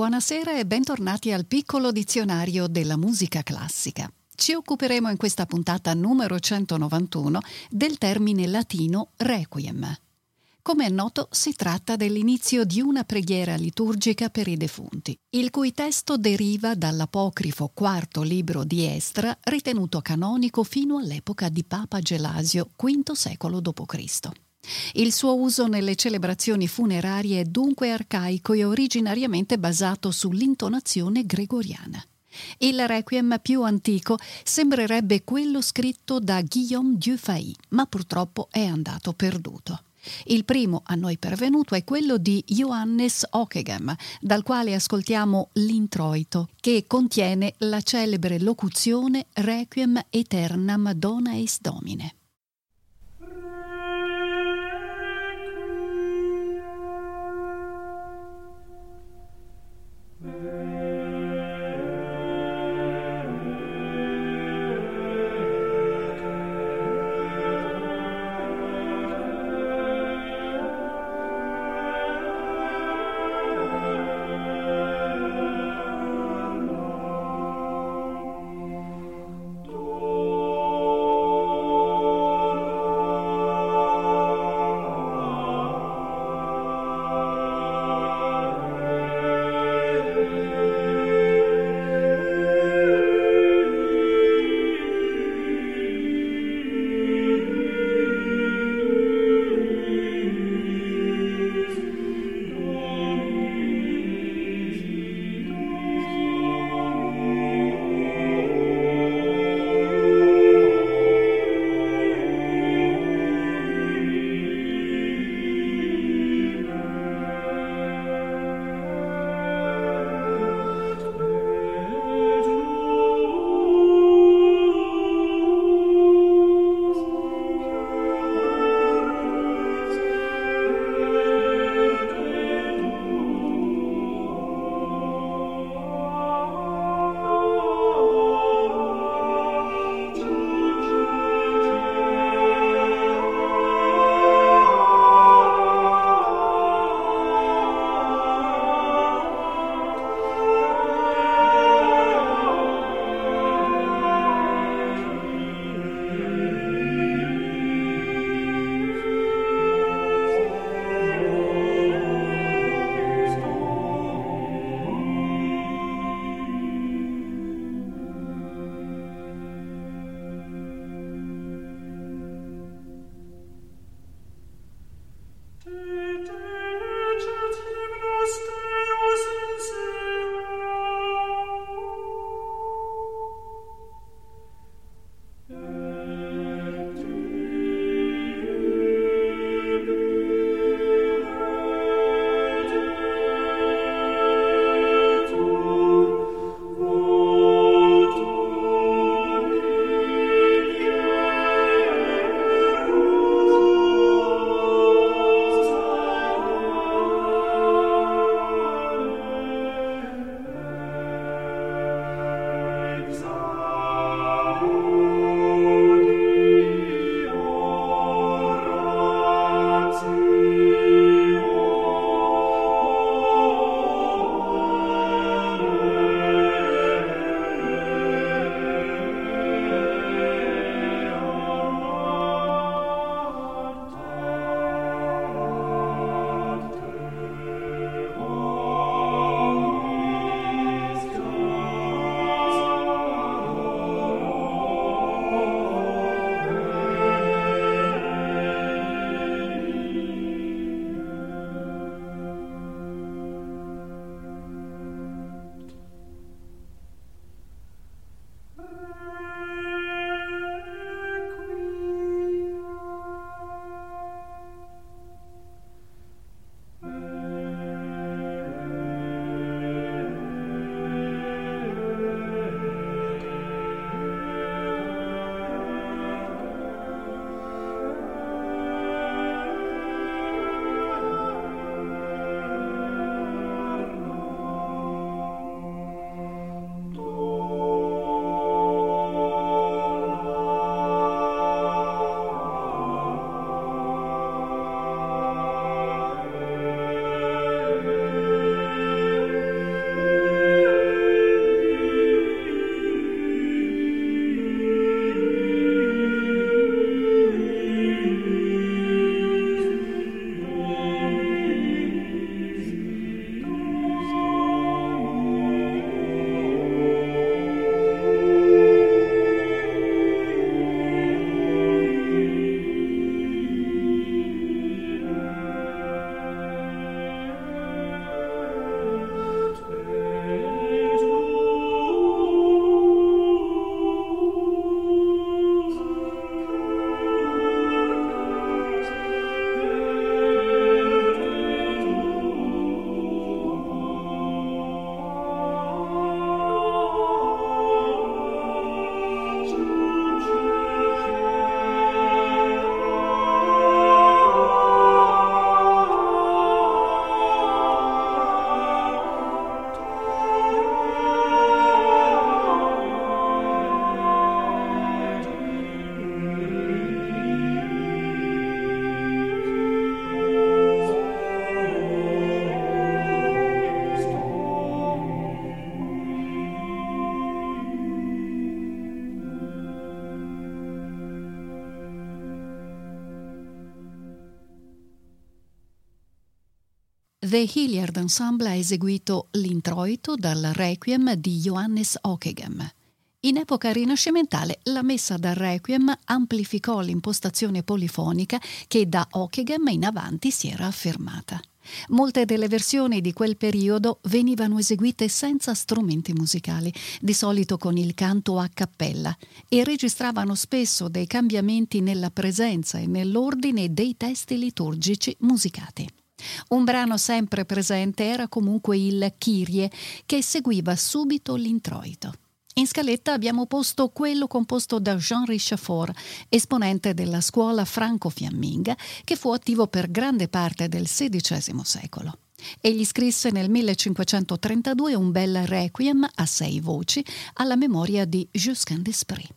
Buonasera e bentornati al piccolo dizionario della musica classica. Ci occuperemo in questa puntata numero 191 del termine latino requiem. Come è noto, si tratta dell'inizio di una preghiera liturgica per i defunti, il cui testo deriva dall'apocrifo quarto libro di Estra, ritenuto canonico fino all'epoca di Papa Gelasio, V secolo d.C. Il suo uso nelle celebrazioni funerarie è dunque arcaico e originariamente basato sull'intonazione gregoriana. Il requiem più antico sembrerebbe quello scritto da Guillaume Dufay, ma purtroppo è andato perduto. Il primo a noi pervenuto è quello di Johannes Ockeghem, dal quale ascoltiamo l'introito, che contiene la celebre locuzione Requiem aeternam dona eis domine. The Hilliard Ensemble ha eseguito l'introito dal Requiem di Johannes Ockeghem. In epoca rinascimentale la messa dal Requiem amplificò l'impostazione polifonica che da Ockeghem in avanti si era affermata. Molte delle versioni di quel periodo venivano eseguite senza strumenti musicali, di solito con il canto a cappella, e registravano spesso dei cambiamenti nella presenza e nell'ordine dei testi liturgici musicati. Un brano sempre presente era comunque il Kyrie, che seguiva subito l'introito. In scaletta abbiamo posto quello composto da Jean Richefort, esponente della scuola franco-fiamminga, che fu attivo per grande parte del XVI secolo. Egli scrisse nel 1532 un bel requiem a sei voci alla memoria di Jusquin d'Esprit.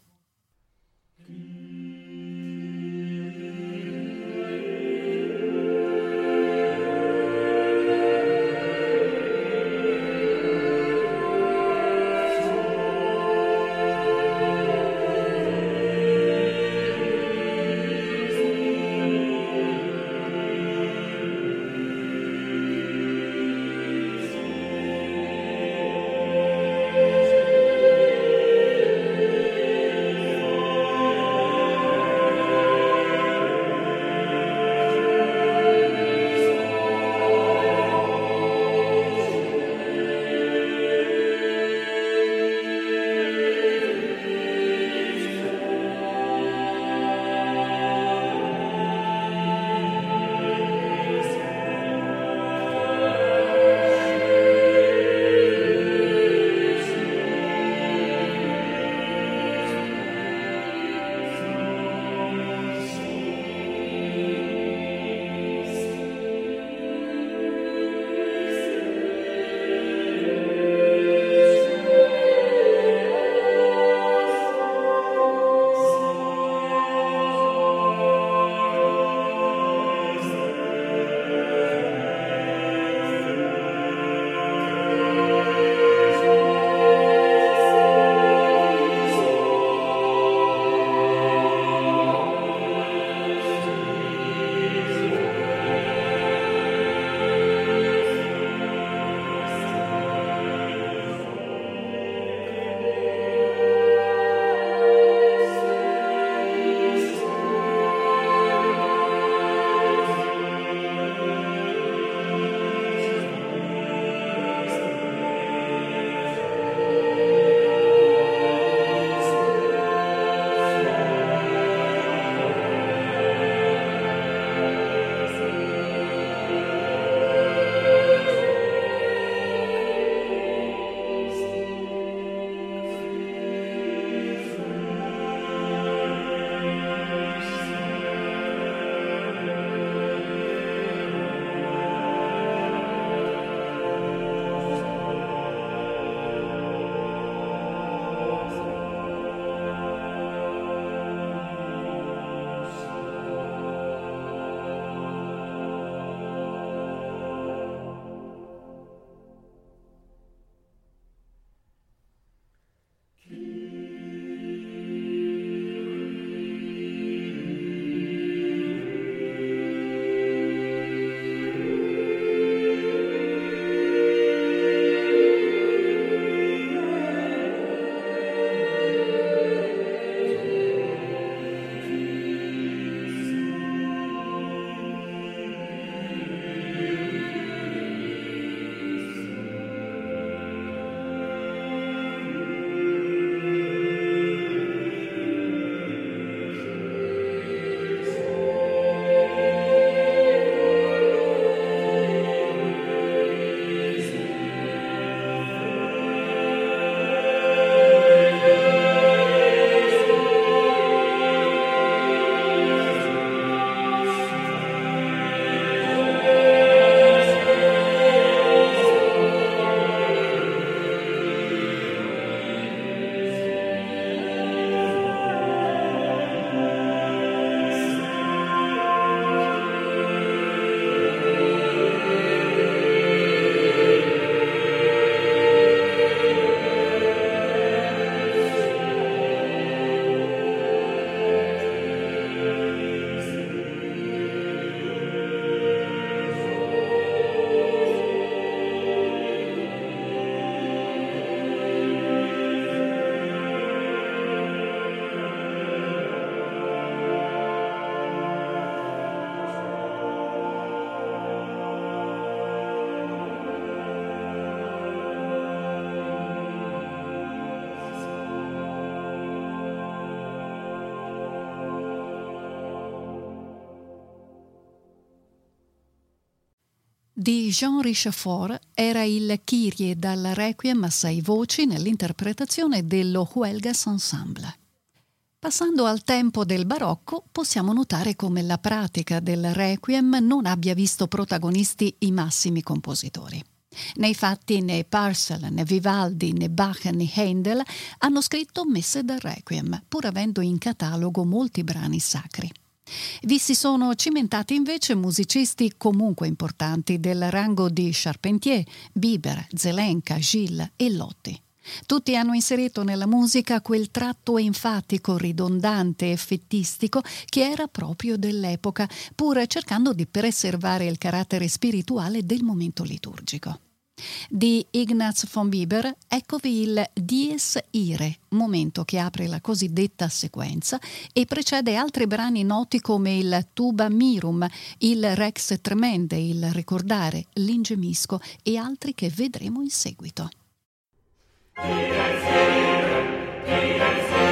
Di Jean Richefort era il Kyrie dal Requiem a sei voci nell'interpretazione dello Huelgas Ensemble. Passando al tempo del barocco, possiamo notare come la pratica del Requiem non abbia visto protagonisti i massimi compositori. Nei fatti né Parcel, né Vivaldi, né Bach, né Handel hanno scritto messe del Requiem, pur avendo in catalogo molti brani sacri. Vi si sono cimentati invece musicisti comunque importanti del rango di Charpentier, Bieber, Zelenka, Gilles e Lotti. Tutti hanno inserito nella musica quel tratto enfatico, ridondante e fettistico che era proprio dell'epoca, pur cercando di preservare il carattere spirituale del momento liturgico. Di Ignaz von Bieber eccovi il Dies Ire, momento che apre la cosiddetta sequenza e precede altri brani noti come il Tuba Mirum, il Rex Tremende, il Ricordare, l'Ingemisco e altri che vedremo in seguito. Dies Ire, Dies Ire,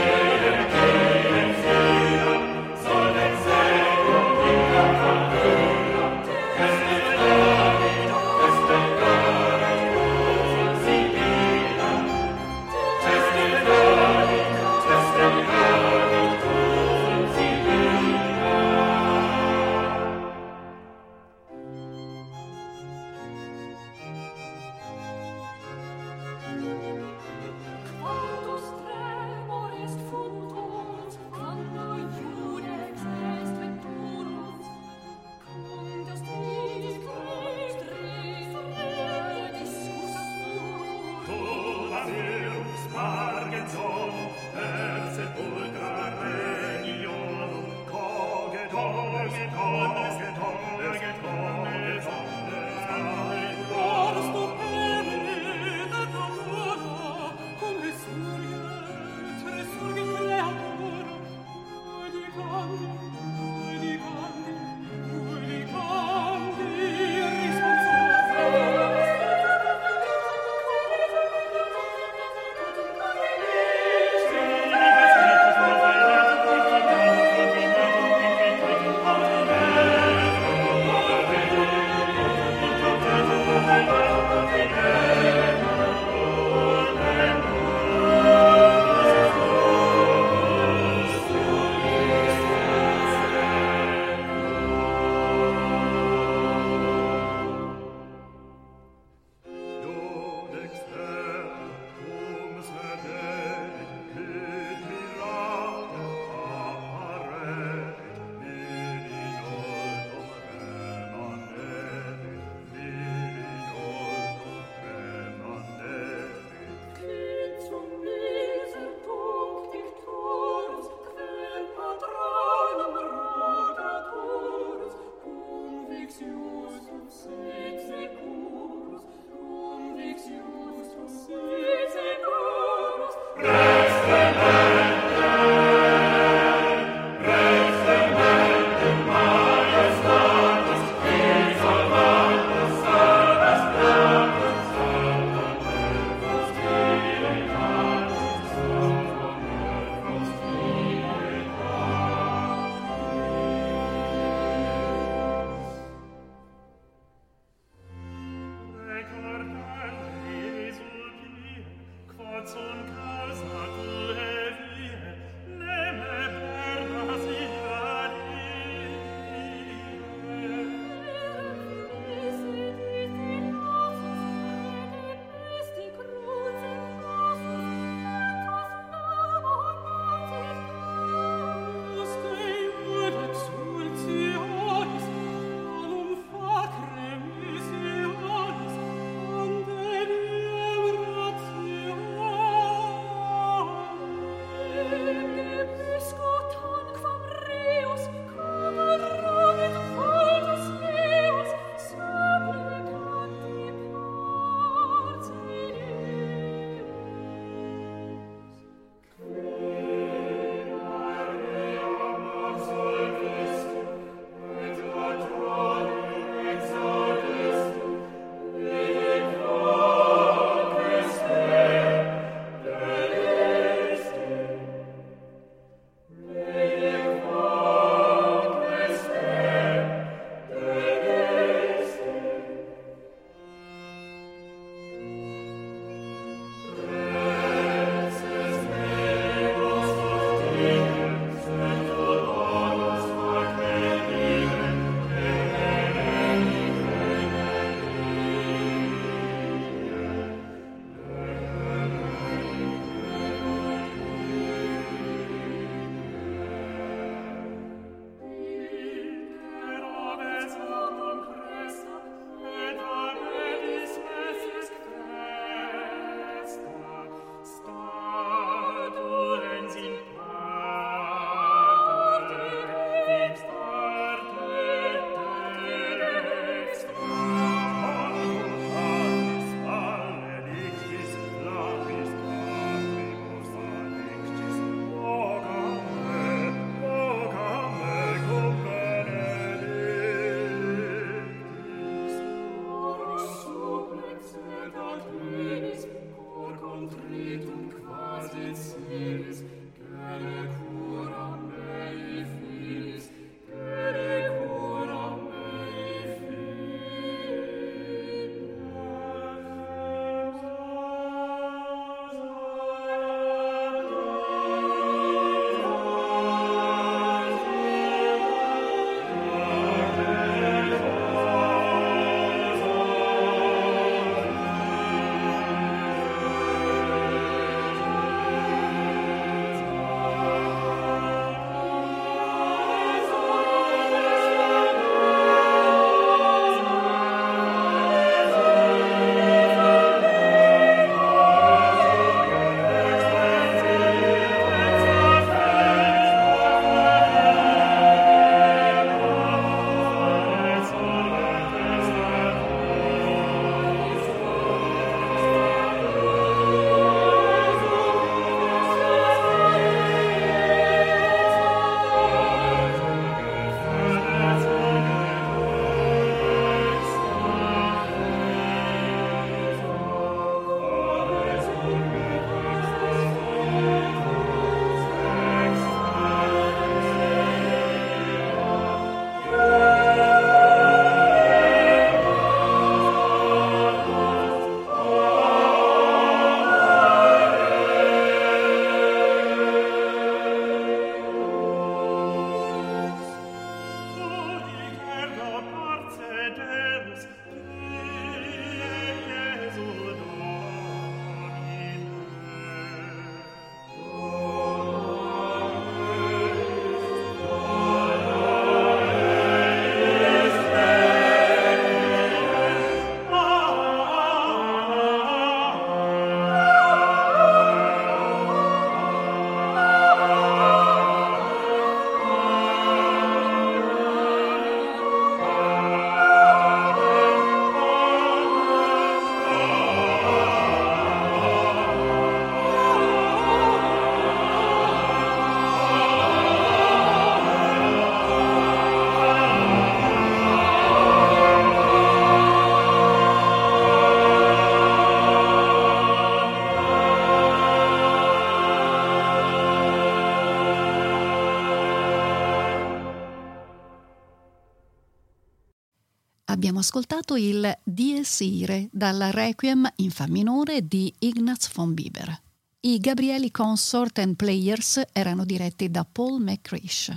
ascoltato il Dies Irae dalla Requiem in Fa minore di Ignaz von Bieber. I Gabrieli Consort and Players erano diretti da Paul McCrish.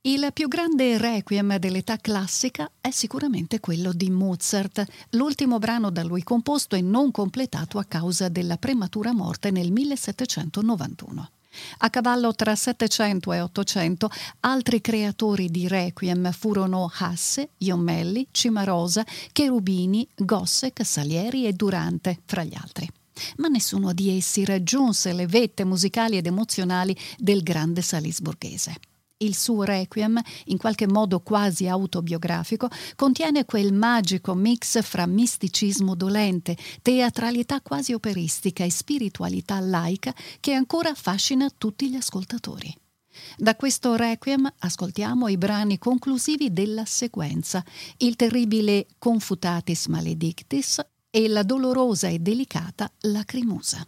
Il più grande requiem dell'età classica è sicuramente quello di Mozart, l'ultimo brano da lui composto e non completato a causa della prematura morte nel 1791. A cavallo tra 700 e 800 altri creatori di Requiem furono Hasse, Iomelli, Cimarosa, Cherubini, Gossec, Salieri e Durante, fra gli altri. Ma nessuno di essi raggiunse le vette musicali ed emozionali del grande salisburghese. Il suo requiem, in qualche modo quasi autobiografico, contiene quel magico mix fra misticismo dolente, teatralità quasi operistica e spiritualità laica che ancora affascina tutti gli ascoltatori. Da questo requiem ascoltiamo i brani conclusivi della sequenza, il terribile Confutatis Maledictis e la dolorosa e delicata Lacrimusa.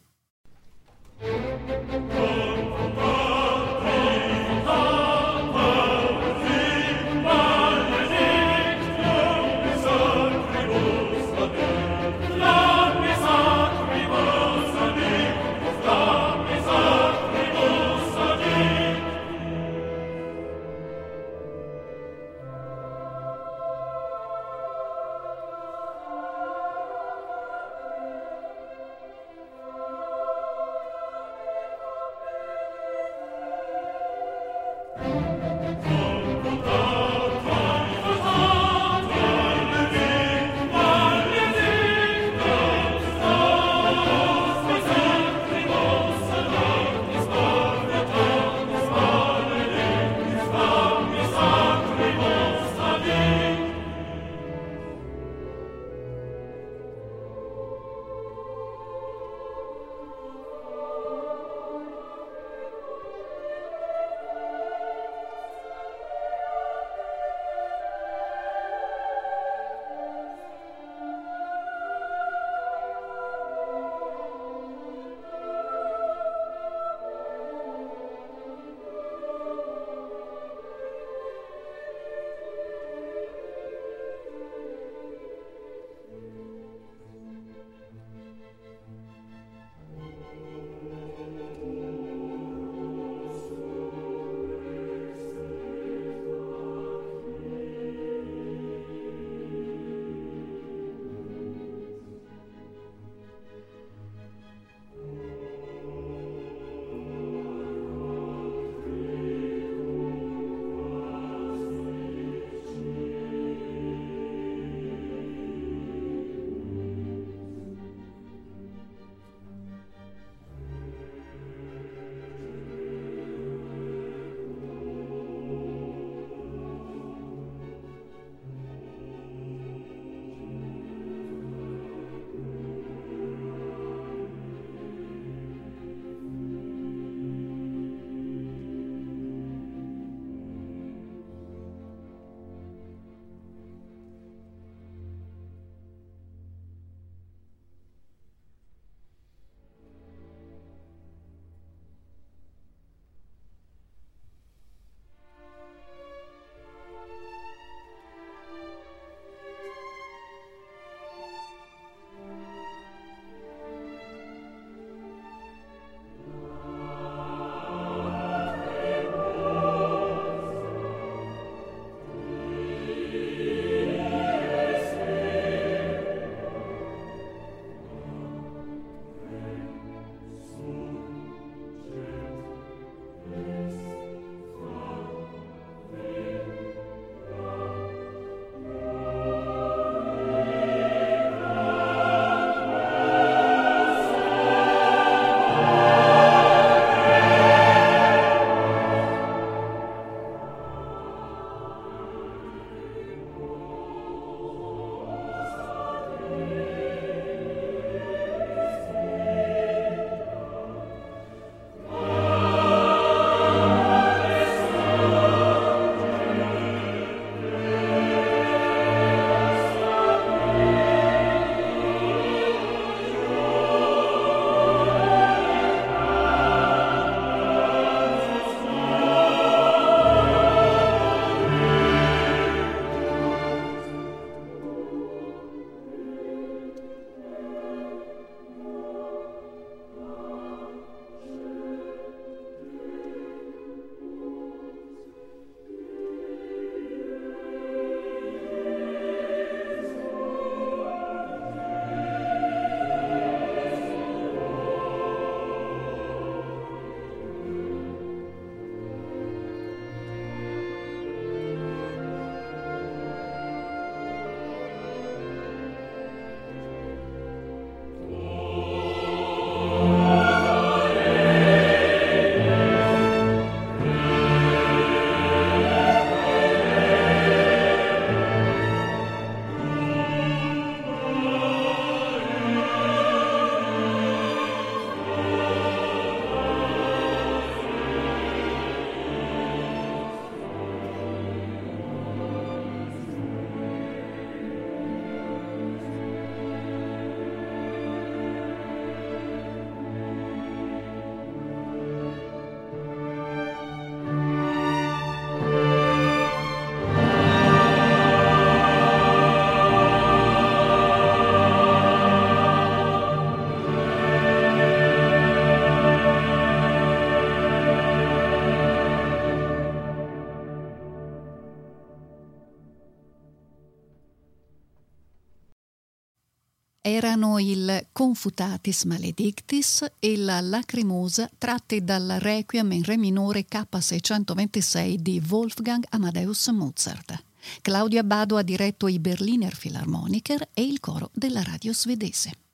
Il Confutatis Maledictis e la Lacrimosa tratti dal Requiem in Re minore K626 di Wolfgang Amadeus Mozart. Claudio Abbado ha diretto i Berliner Philharmoniker e il coro della radio svedese.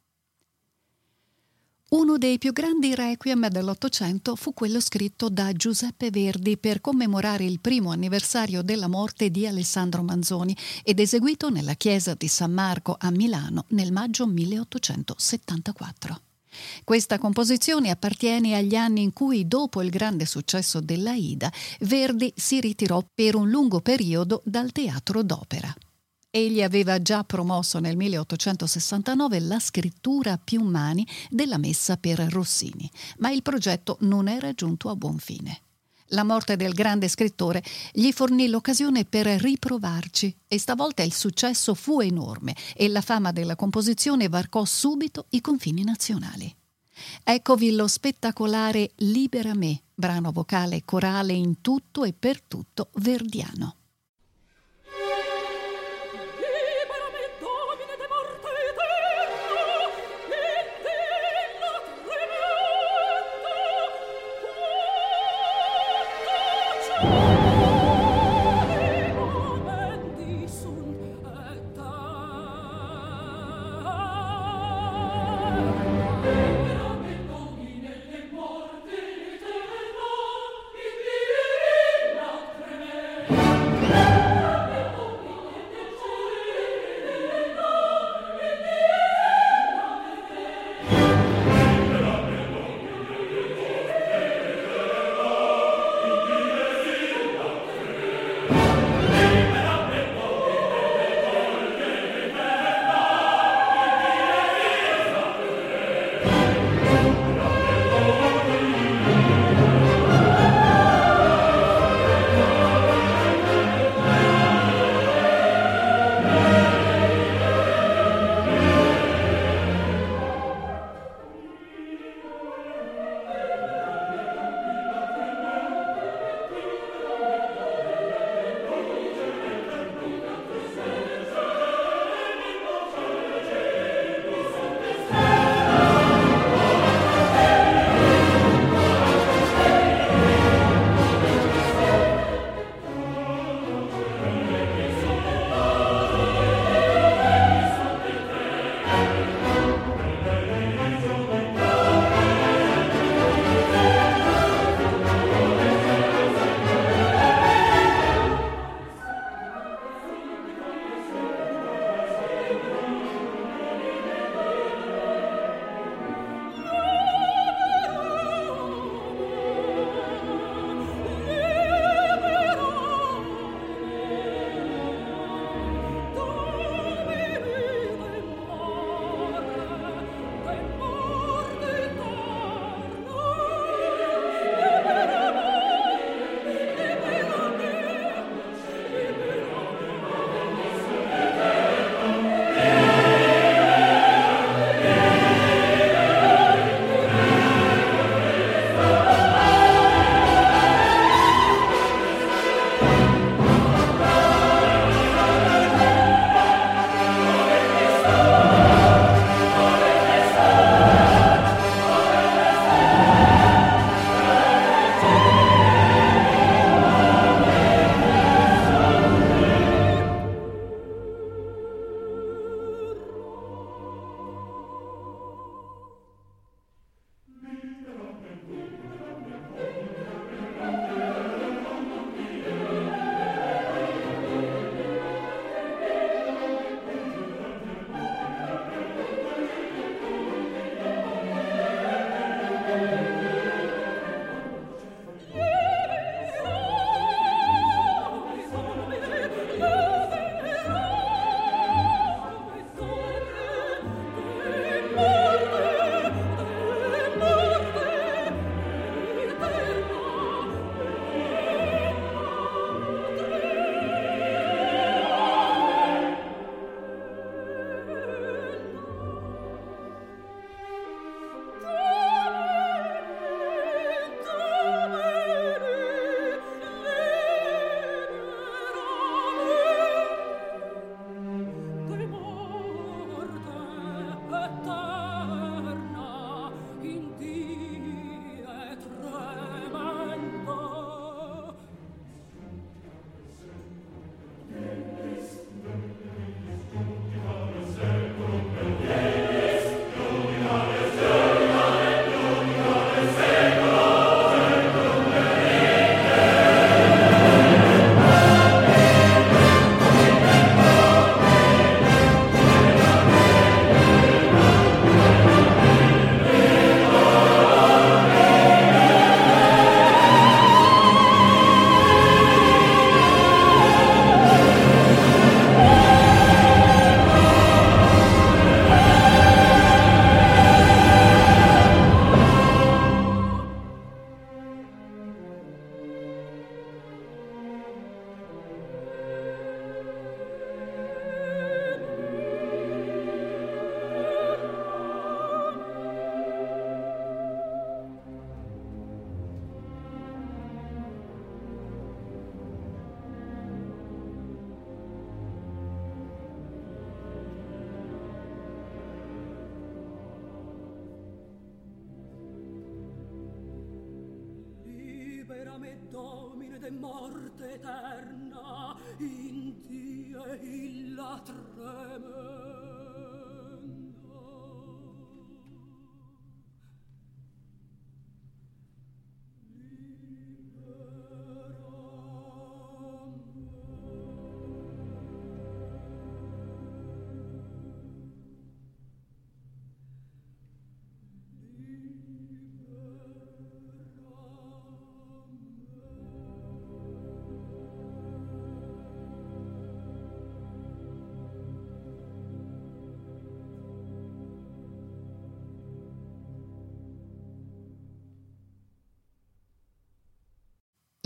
Uno dei più grandi requiem dell'Ottocento fu quello scritto da Giuseppe Verdi per commemorare il primo anniversario della morte di Alessandro Manzoni ed eseguito nella chiesa di San Marco a Milano nel maggio 1874. Questa composizione appartiene agli anni in cui, dopo il grande successo della Ida, Verdi si ritirò per un lungo periodo dal teatro d'opera. Egli aveva già promosso nel 1869 la scrittura a più mani della messa per Rossini, ma il progetto non era giunto a buon fine. La morte del grande scrittore gli fornì l'occasione per riprovarci e stavolta il successo fu enorme e la fama della composizione varcò subito i confini nazionali. Eccovi lo spettacolare Libera me, brano vocale corale in tutto e per tutto verdiano. Morte eterna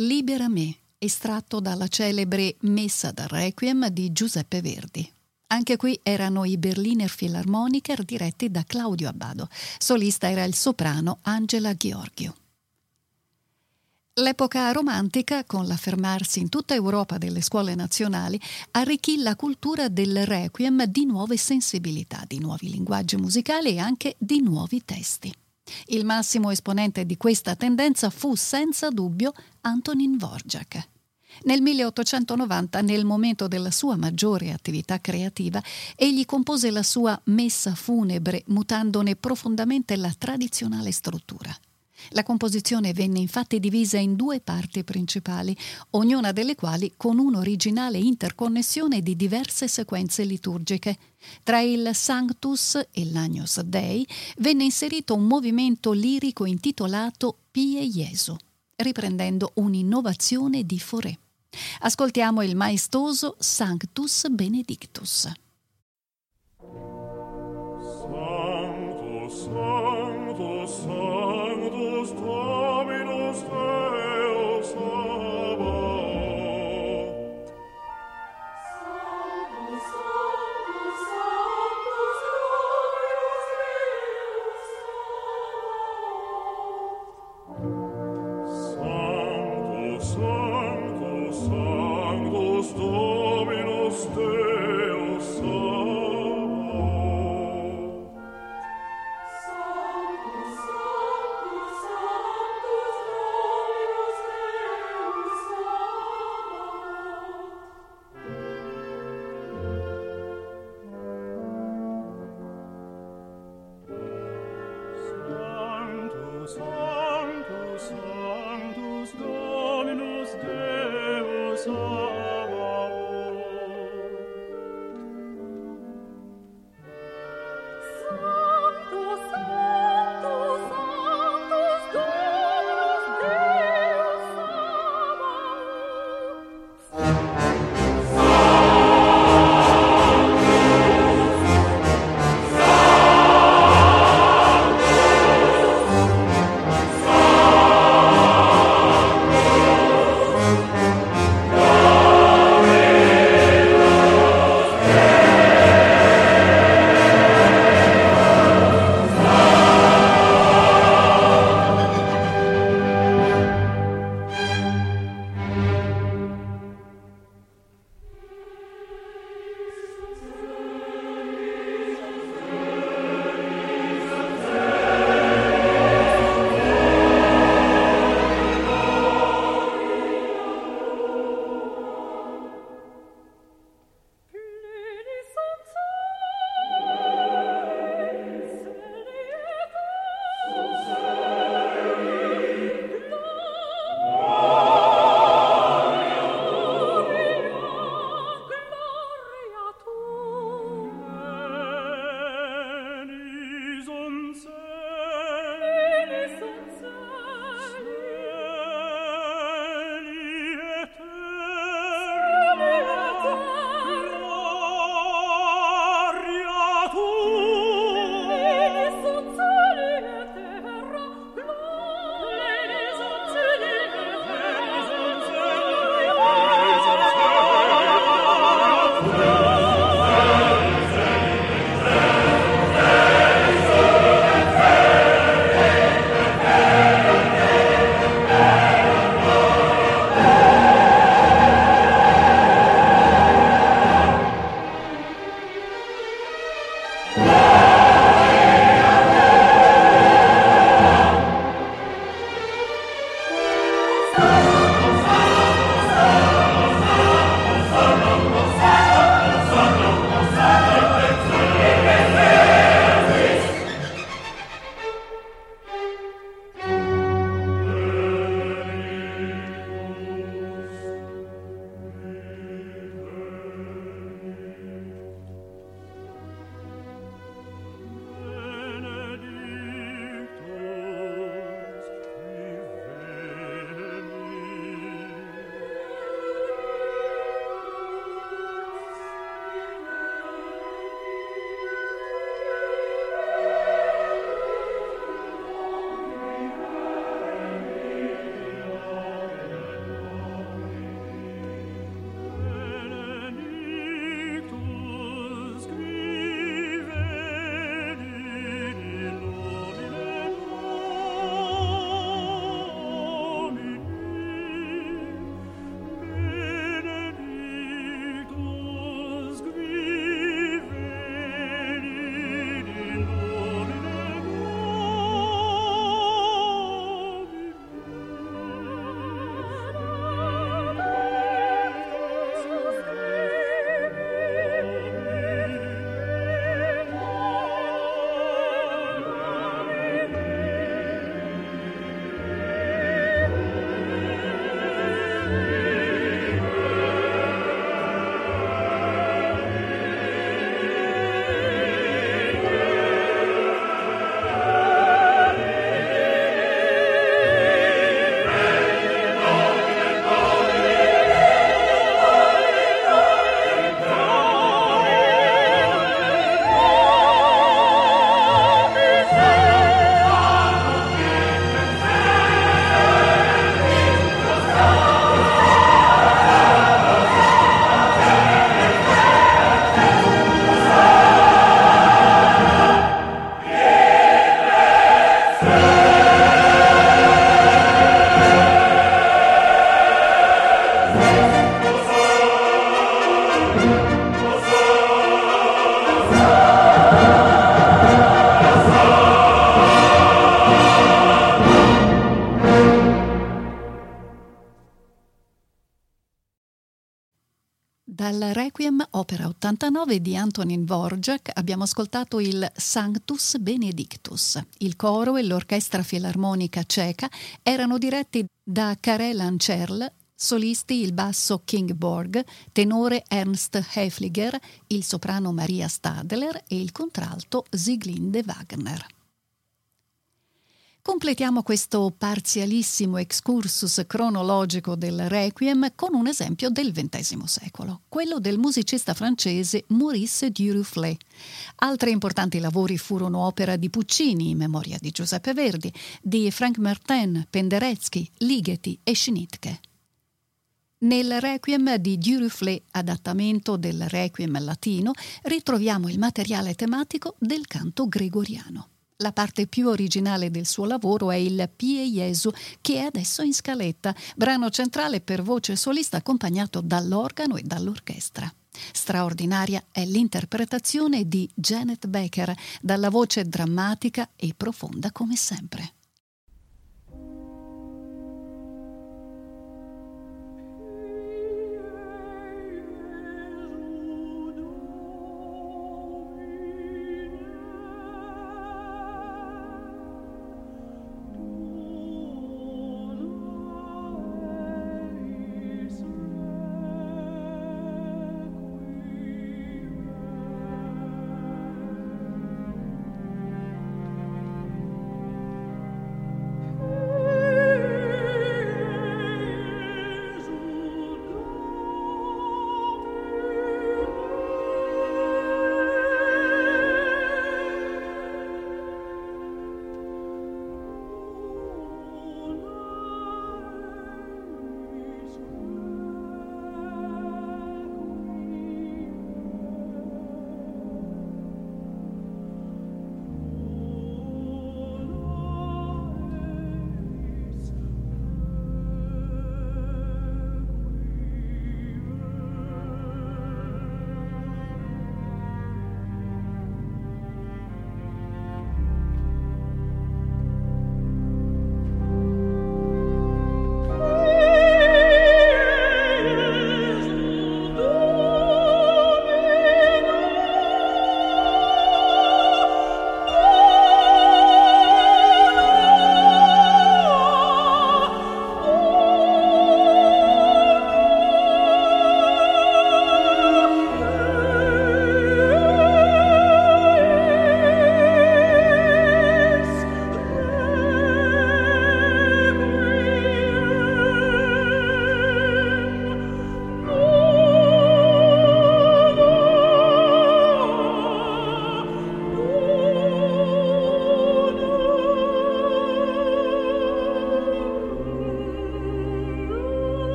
Libera me, estratto dalla celebre Messa da Requiem di Giuseppe Verdi. Anche qui erano i Berliner Philharmoniker diretti da Claudio Abbado. Solista era il soprano Angela Gheorghiu. L'epoca romantica, con l'affermarsi in tutta Europa delle scuole nazionali, arricchì la cultura del requiem di nuove sensibilità, di nuovi linguaggi musicali e anche di nuovi testi. Il massimo esponente di questa tendenza fu senza dubbio Antonin Dvorak. Nel 1890, nel momento della sua maggiore attività creativa, egli compose la sua Messa funebre, mutandone profondamente la tradizionale struttura. La composizione venne infatti divisa in due parti principali, ognuna delle quali con un'originale interconnessione di diverse sequenze liturgiche. Tra il Sanctus e l'Agnus Dei venne inserito un movimento lirico intitolato Pie Jesu, riprendendo un'innovazione di Fauré. Ascoltiamo il maestoso Sanctus Benedictus. Sanctus, 89 di Antonin Dvorak, abbiamo ascoltato il Sanctus Benedictus. Il coro e l'orchestra filarmonica ceca erano diretti da Karel Ancerl, solisti il basso King Borg, tenore Ernst Hefliger, il soprano Maria Stadler e il contralto Sieglinde Wagner. Completiamo questo parzialissimo excursus cronologico del Requiem con un esempio del XX secolo, quello del musicista francese Maurice Duruflé. Altri importanti lavori furono opera di Puccini, in memoria di Giuseppe Verdi, di Frank Martin, Penderecki, Ligeti e Schnitke. Nel Requiem di Duruflé, adattamento del Requiem latino, ritroviamo il materiale tematico del canto gregoriano. La parte più originale del suo lavoro è il Pie Jesu, che è adesso in scaletta, brano centrale per voce solista accompagnato dall'organo e dall'orchestra. Straordinaria è l'interpretazione di Janet Becker, dalla voce drammatica e profonda come sempre.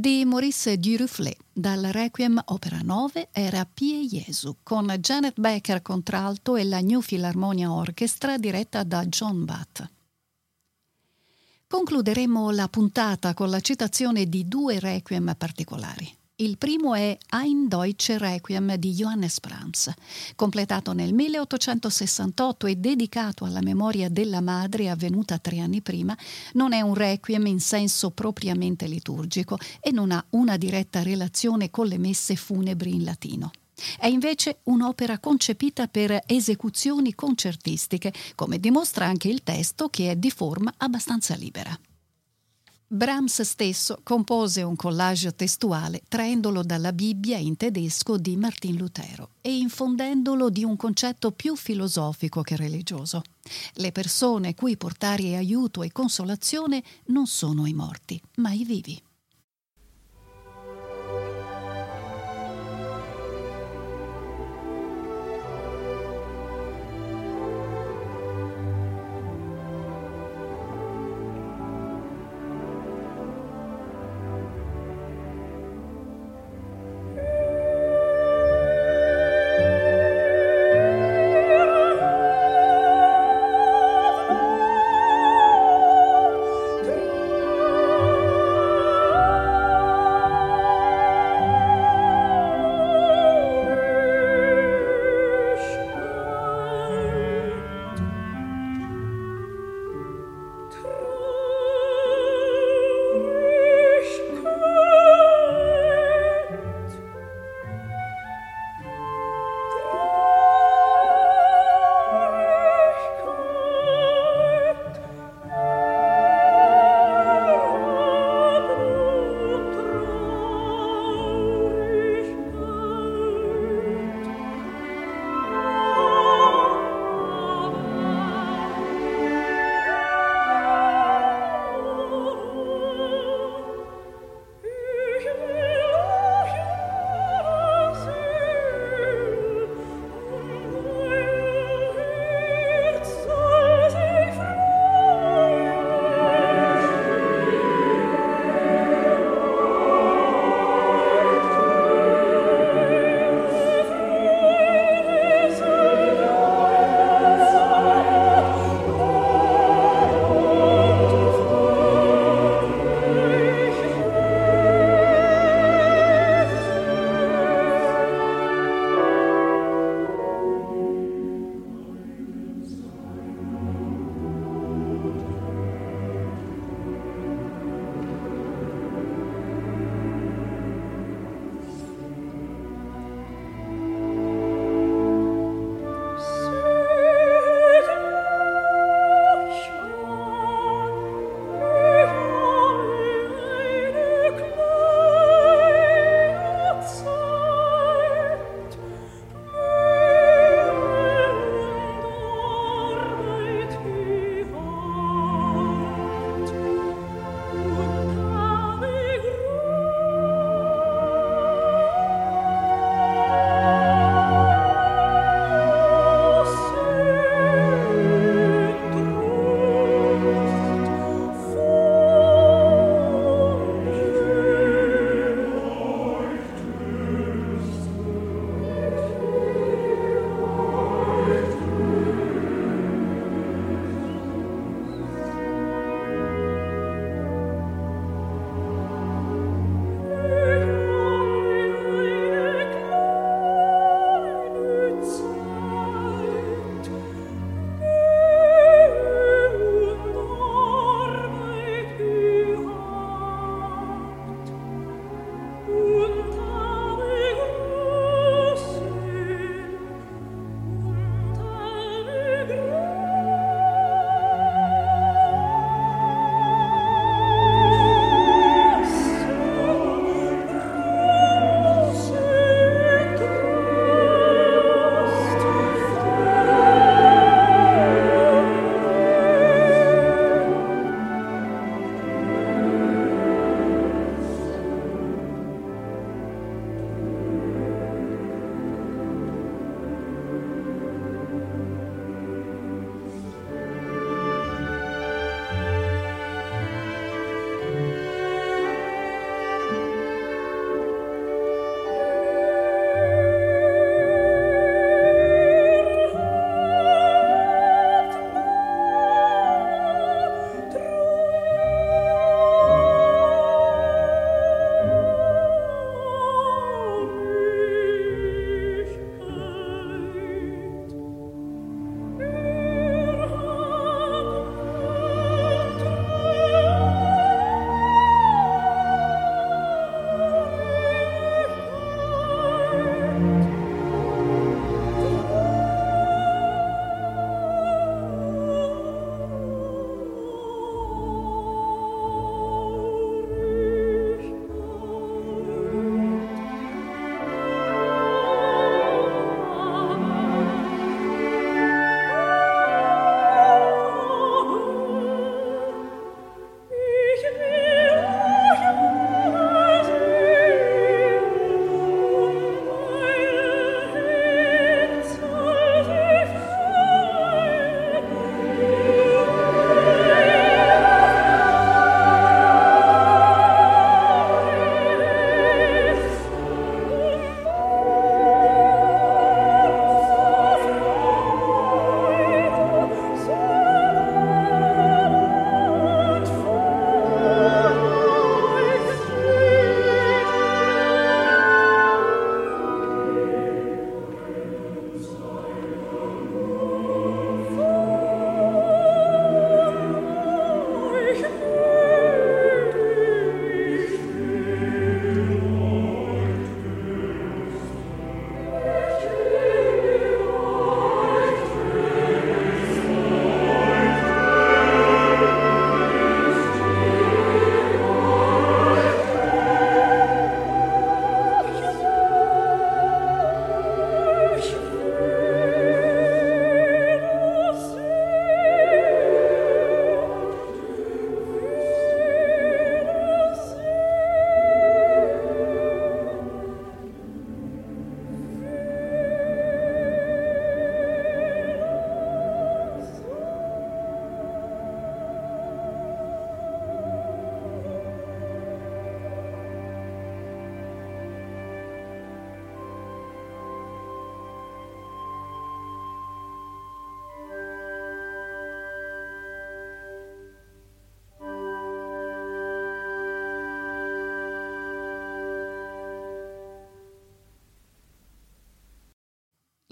Di Maurice Duruflé dal Requiem Opera 9 era Pie Jesu con Janet Becker contralto e la New Philharmonia Orchestra diretta da John Butt. Concluderemo la puntata con la citazione di due requiem particolari. Il primo è Ein Deutsche Requiem di Johannes Brahms, completato nel 1868 e dedicato alla memoria della madre avvenuta tre anni prima. Non è un requiem in senso propriamente liturgico e non ha una diretta relazione con le messe funebri in latino. È invece un'opera concepita per esecuzioni concertistiche, come dimostra anche il testo che è di forma abbastanza libera. Brahms stesso compose un collage testuale traendolo dalla Bibbia in tedesco di Martin Lutero e infondendolo di un concetto più filosofico che religioso. Le persone cui portare aiuto e consolazione non sono i morti, ma i vivi.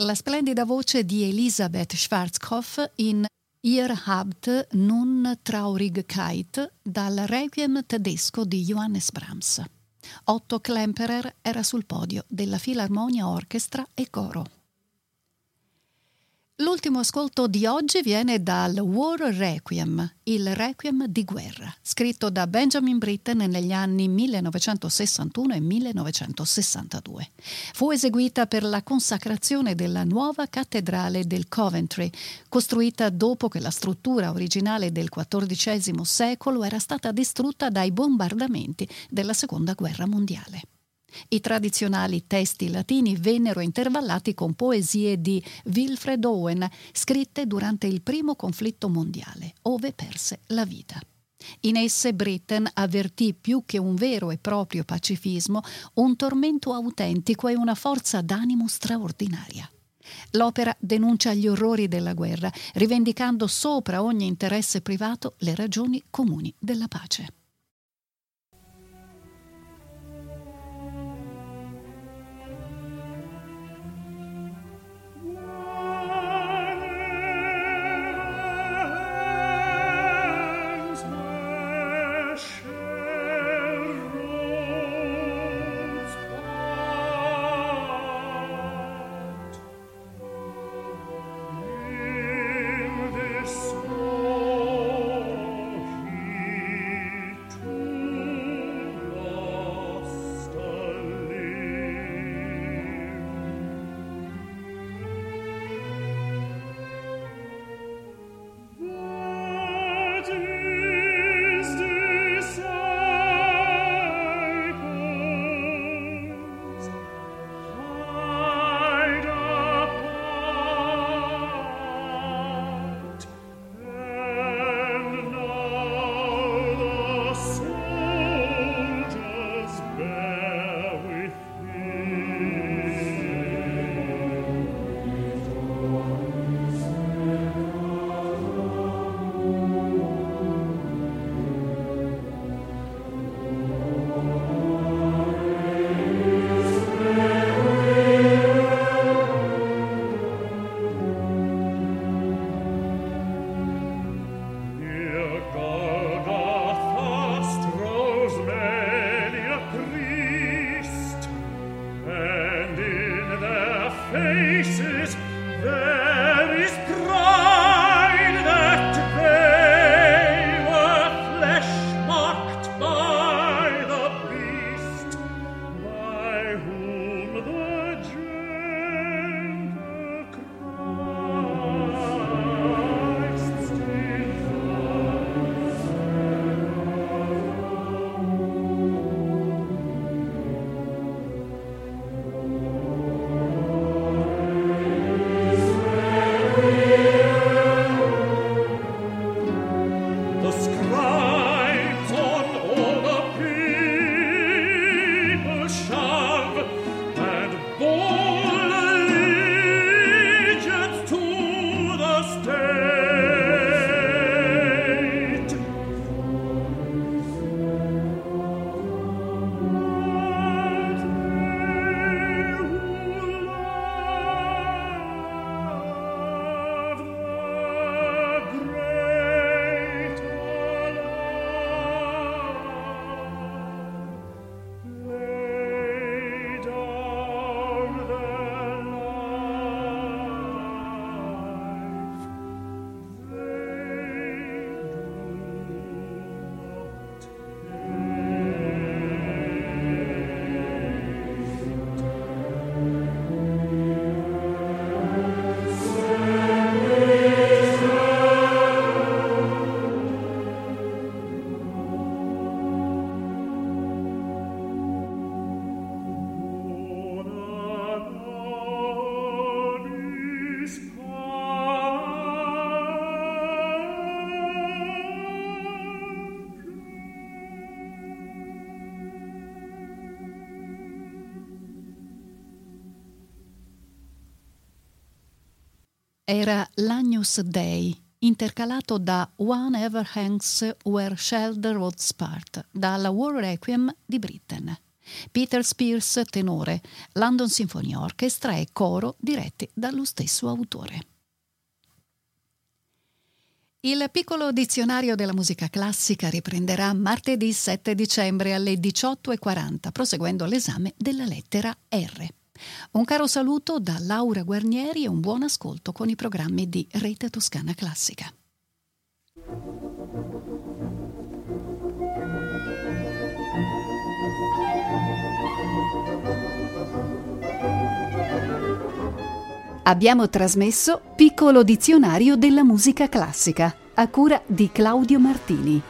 La splendida voce di Elisabeth Schwarzkopf in Ihr habt nun Traurigkeit dal Requiem tedesco di Johannes Brahms. Otto Klemperer era sul podio della Filarmonia Orchestra e Coro. L'ultimo ascolto di oggi viene dal War Requiem, il Requiem di guerra, scritto da Benjamin Britten negli anni 1961 e 1962. Fu eseguita per la consacrazione della nuova cattedrale del Coventry, costruita dopo che la struttura originale del XIV secolo era stata distrutta dai bombardamenti della Seconda Guerra Mondiale. I tradizionali testi latini vennero intervallati con poesie di Wilfred Owen, scritte durante il primo conflitto mondiale, ove perse la vita. In esse Britten avvertì più che un vero e proprio pacifismo, un tormento autentico e una forza d'animo straordinaria. L'opera denuncia gli orrori della guerra, rivendicando sopra ogni interesse privato le ragioni comuni della pace. Era l'Agnus Dei, intercalato da One Ever Hangs Where Shelter Was Part, dalla War Requiem di Britten. Peter Spears tenore, London Symphony Orchestra e coro diretti dallo stesso autore. Il piccolo dizionario della musica classica riprenderà martedì 7 dicembre alle 18.40, proseguendo l'esame della lettera R. Un caro saluto da Laura Guarnieri e un buon ascolto con i programmi di Rete Toscana Classica. Abbiamo trasmesso Piccolo dizionario della musica classica a cura di Claudio Martini.